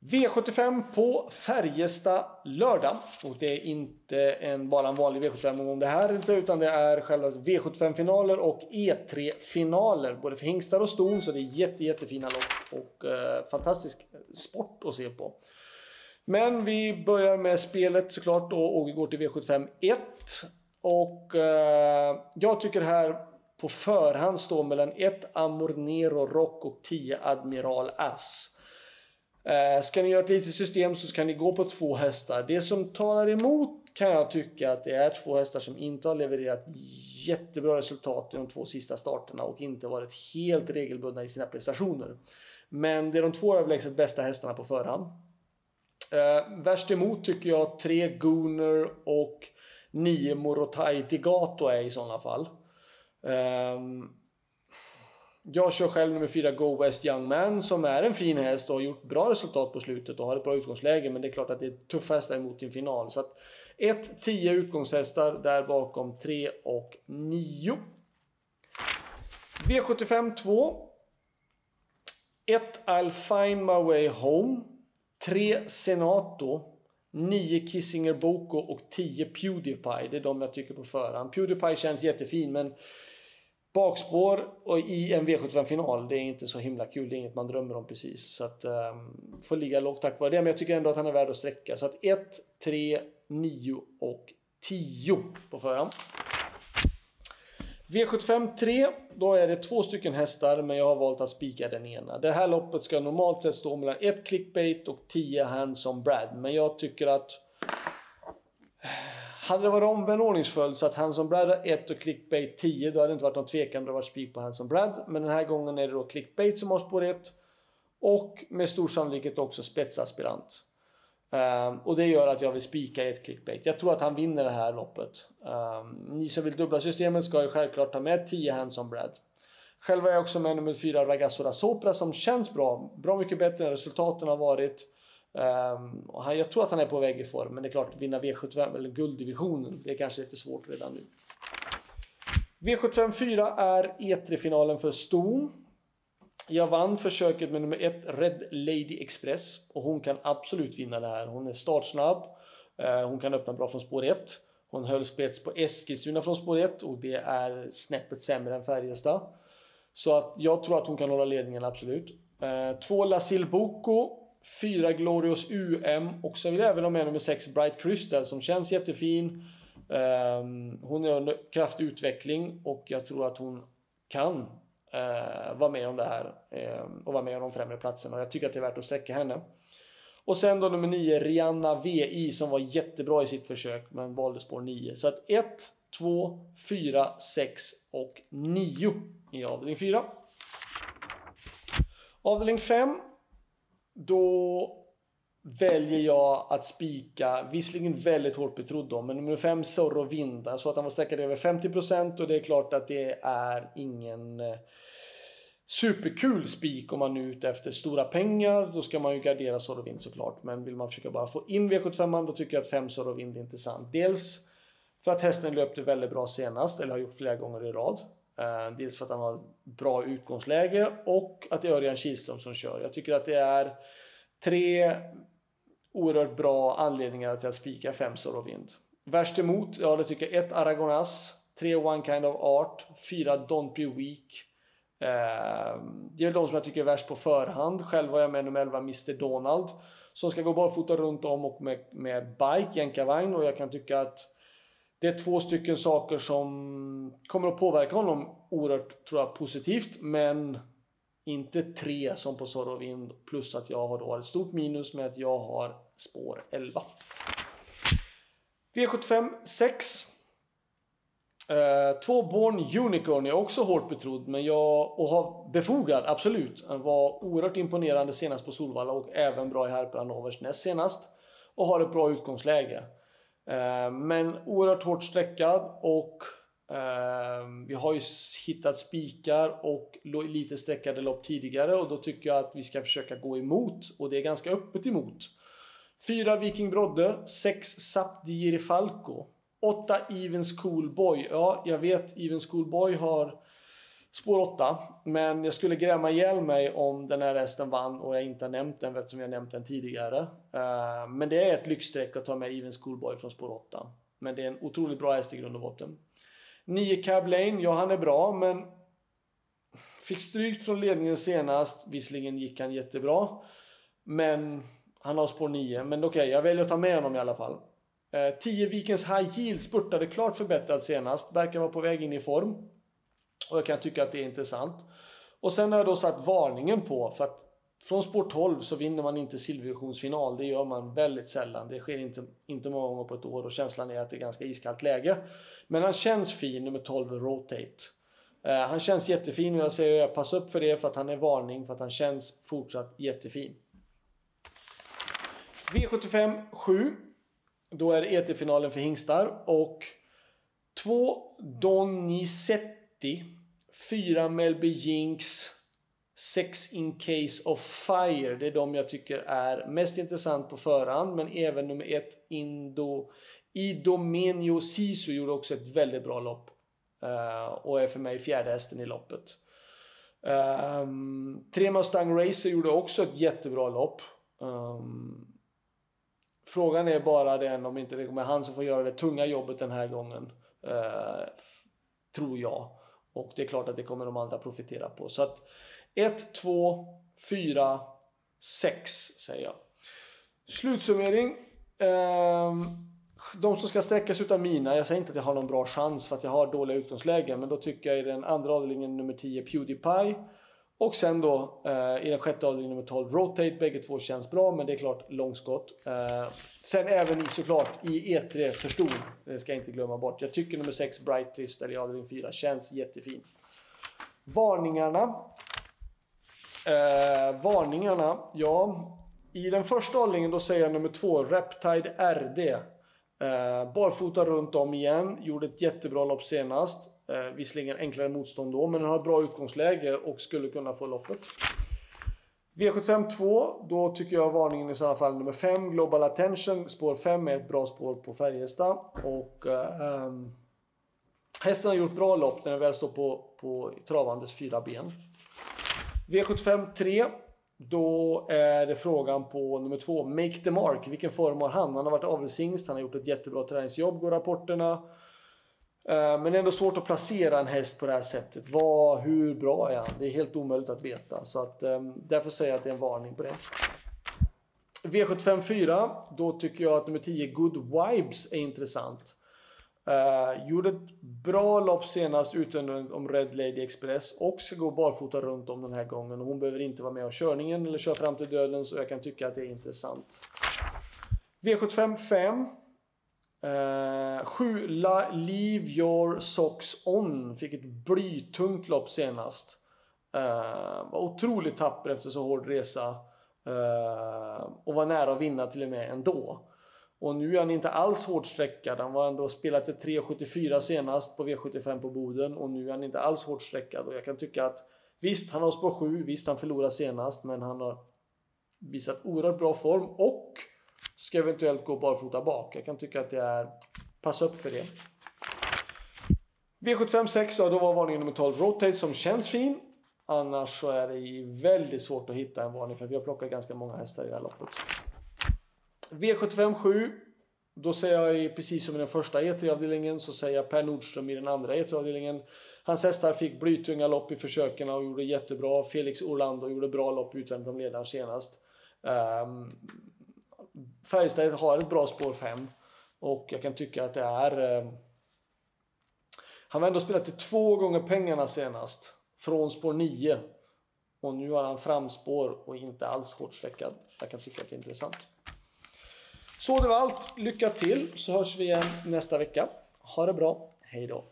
V75 på Färjestad lördag. Och det är inte en, bara en vanlig V75-omgång det här inte, utan det är själva V75-finaler och E3-finaler. Både för hingstar och ston, så det är jätte, jättefina lopp och eh, fantastisk sport att se på. Men vi börjar med spelet såklart då och vi går till V75 1. Och eh, jag tycker här på förhand står mellan 1 Amornero Rock och 10 Admiral Ass. Eh, ska ni göra ett litet system så ska ni gå på två hästar. Det som talar emot kan jag tycka att det är två hästar som inte har levererat jättebra resultat i de två sista starterna och inte varit helt regelbundna i sina prestationer. Men det är de två överlägset bästa hästarna på förhand. Eh, värst emot tycker jag tre Gooner och nio Morotai Tigato är i sådana fall. Um, jag kör själv nummer 4 Go West Young Man som är en fin häst och har gjort bra resultat på slutet och har ett bra utgångsläge. Men det är klart att det är tuffa hästar emot i en final. Så att 1, 10 utgångshästar där bakom 3 och 9. V75 2. 1 I'll find my way home. 3 Senato. 9 Kissinger Boko och 10 Pewdiepie. Det är de jag tycker på förhand. Pewdiepie känns jättefin men Bakspår och i en V75-final, det är inte så himla kul. Det är inget man drömmer om precis. Så att, um, får ligga lågt tack vare det. Men jag tycker ändå att han är värd att sträcka. Så att 1, 3, 9 och 10 på förhand. V75 3, då är det två stycken hästar men jag har valt att spika den ena. Det här loppet ska normalt sett stå mellan 1 clickbait och 10 hands on Brad. Men jag tycker att hade det varit omvänd ordningsföljd så att Hanson Brad har 1 och Clickbait 10 då hade det inte varit någon tvekan. Det varit spik på Hanson Brad. Men den här gången är det då Clickbait som har spår 1. Och med stor sannolikhet också spetsaspirant. Um, och det gör att jag vill spika ett clickbait. Jag tror att han vinner det här loppet. Um, ni som vill dubbla systemet ska ju självklart ta med 10 Hanson Brad. Själv är jag också med nummer 4 Ragazzo Sopra som känns bra. Bra mycket bättre än resultaten har varit. Um, och han, jag tror att han är på väg i form, men det är klart, vinna V75 eller gulddivisionen, det är kanske lite svårt redan nu. V75 4 är E3-finalen för Ston. Jag vann försöket med nummer 1, Red Lady Express. Och hon kan absolut vinna det här. Hon är startsnabb. Uh, hon kan öppna bra från spår 1. Hon höll spets på Eskilstuna från spår 1 och det är snäppet sämre än Färjestad. Så att jag tror att hon kan hålla ledningen absolut. Uh, två Lasil Boko 4 Glorious UM och sen vill jag även ha med nummer 6 Bright Crystal som känns jättefin. Um, hon är under kraftig utveckling och jag tror att hon kan uh, vara med om det här ehm, och vara med om de främre platserna. Och jag tycker att det är värt att sträcka henne. Och sen då nummer 9 Rihanna VI som var jättebra i sitt försök men valde spår 9. Så att 1, 2, 4, 6 och 9 i avdelning 4. Avdelning 5 då väljer jag att spika, visserligen väldigt hårt betrodd då, men nummer 5 Zorro Vinda. Så att han var sträckad över 50% och det är klart att det är ingen eh, superkul spik om man är ute efter stora pengar. Då ska man ju gardera Zorro Vind såklart. Men vill man försöka bara få in V75 då tycker jag att 5 Zorro Vind är intressant. Dels för att hästen löpte väldigt bra senast, eller har gjort flera gånger i rad. Eh, dels för att han har bra utgångsläge och att det är Örjan Kihlström som kör. Jag tycker att det är tre oerhört bra anledningar till att spika fem och Vind. Värst emot, ja det tycker jag. ett Aragonas, tre One Kind of Art, fyra Don't Be Weak. Eh, det är de som jag tycker är värst på förhand. Själv var jag med nummer 11 Mr Donald. Som ska gå barfota runt om och med, med bike, jänkarvagn. Och jag kan tycka att det är två stycken saker som kommer att påverka honom oerhört tror jag, positivt. Men inte tre som på Sorovind. Plus att jag har då ett stort minus med att jag har spår 11. V75 6. Eh, två Born Unicorn är också hårt betrodd men jag, och har befogad, absolut. Var oerhört imponerande senast på Solvalla och även bra i Herperanovers näst senast. Och har ett bra utgångsläge. Eh, men oerhört hårt sträckad och ehm, vi har ju hittat spikar och lite sträckade lopp tidigare och då tycker jag att vi ska försöka gå emot och det är ganska öppet emot. 4 Viking Brodde, 6 Sapdi Falco, 8 Even Schoolboy. Ja, jag vet Even Schoolboy har spår 8. Men jag skulle gräma ihjäl mig om den här hästen vann och jag inte har nämnt den eftersom jag nämnt den tidigare. Uh, men det är ett lyxstreck att ta med Even Schoolboy från spår 8. Men det är en otroligt bra häst i grund och botten. 9 Cab Lane, ja han är bra men fick strykt från ledningen senast. Visserligen gick han jättebra. Men han har spår 9. Men okej, okay, jag väljer att ta med honom i alla fall. 10 eh, Vikens High Yield spurtade klart förbättrad senast. Verkar vara på väg in i form. Och jag kan tycka att det är intressant. Och sen har jag då satt varningen på för att från spår 12 så vinner man inte silvervisionsfinal. Det gör man väldigt sällan. Det sker inte, inte många gånger på ett år och känslan är att det är ganska iskallt läge. Men han känns fin, nummer 12 Rotate. Uh, han känns jättefin och jag säger jag passar upp för det för att han är varning för att han känns fortsatt jättefin. V75 7. Då är det ET-finalen för hingstar och 2 Donizetti, 4 Melby Jinx, 6 In Case of Fire. Det är de jag tycker är mest intressant på förhand. Men även nummer 1 Indo, Idomenio Sisu gjorde också ett väldigt bra lopp. Uh, och är för mig fjärde hästen i loppet. Um, tre Mustang Racer gjorde också ett jättebra lopp. Um, frågan är bara den om inte det kommer han som får göra det tunga jobbet den här gången. Uh, tror jag. Och det är klart att det kommer de andra profitera på. Så att 1, 2, 4, 6 säger jag. Slutsummering. Ehm, de som ska sträckas utav mina, jag säger inte att jag har någon bra chans för att jag har dåliga utgångslägen, men då tycker jag i den andra avdelningen nummer 10 Pewdiepie och sen då eh, i den sjätte avdelningen nummer 12 Rotate, bägge två känns bra men det är klart långskott. Eh, sen även i, såklart i E3 för stor, det ska jag inte glömma bort. Jag tycker nummer 6 Brightlist eller i avdelning 4 känns jättefin. Varningarna. Eh, varningarna, ja. I den första avdelningen då säger jag nummer 2 Reptide RD. Eh, barfota runt om igen, gjorde ett jättebra lopp senast. Eh, visserligen enklare motstånd då, men den har bra utgångsläge och skulle kunna få loppet. V75 2, då tycker jag varningen i sådana fall nummer 5, Global Attention. Spår 5 är ett bra spår på Färjestad. Och eh, hästen har gjort bra lopp när den väl står på, på travandes fyra ben. V75 3, då är det frågan på nummer 2, Make the Mark. Vilken form har han? Han har varit avelshingst, han har gjort ett jättebra träningsjobb, går rapporterna. Eh, men ändå svårt att placera en häst på det här sättet. Vad, hur bra är han? Det är helt omöjligt att veta. Så att, ehm, därför säger jag att det är en varning på det. V75 4. Då tycker jag att nummer 10 Good Vibes är intressant. Uh, gjorde ett bra lopp senast utan om Red Lady Express och ska gå barfota runt om den här gången. Hon behöver inte vara med om körningen eller köra fram till döden så jag kan tycka att det är intressant. V75 Eh, 7 Leave Your Socks On fick ett blytungt lopp senast. Uh, var otroligt tapper efter så hård resa. Uh, och var nära att vinna till och med ändå. Och nu är han inte alls hårt sträckad. Han var ändå spelat till 3,74 senast på V75 på Boden och nu är han inte alls hårt sträckad. Och jag kan tycka att visst, han har spår 7, visst han förlorade senast, men han har visat oerhört bra form och ska eventuellt gå barfota bak. Jag kan tycka att det är passa upp för det. V75 6, ja, då var varningen nummer 12 Rotate som känns fin. Annars så är det väldigt svårt att hitta en varning för vi har plockat ganska många hästar i det här loppet. V75 7. Då säger jag precis som i den första E3-avdelningen så säger jag Per Nordström i den andra E3-avdelningen. Hans hästar fick blytunga lopp i försöken och gjorde jättebra. Felix Orlando gjorde bra lopp utvändigt om ledaren senast. Um, Färjestad har ett bra spår 5 och jag kan tycka att det är... Eh, han har ändå spelat till två gånger pengarna senast från spår 9 och nu har han framspår och inte alls hårt sträckad. Jag kan tycka att det är intressant. Så det var allt. Lycka till så hörs vi igen nästa vecka. Ha det bra. Hej då.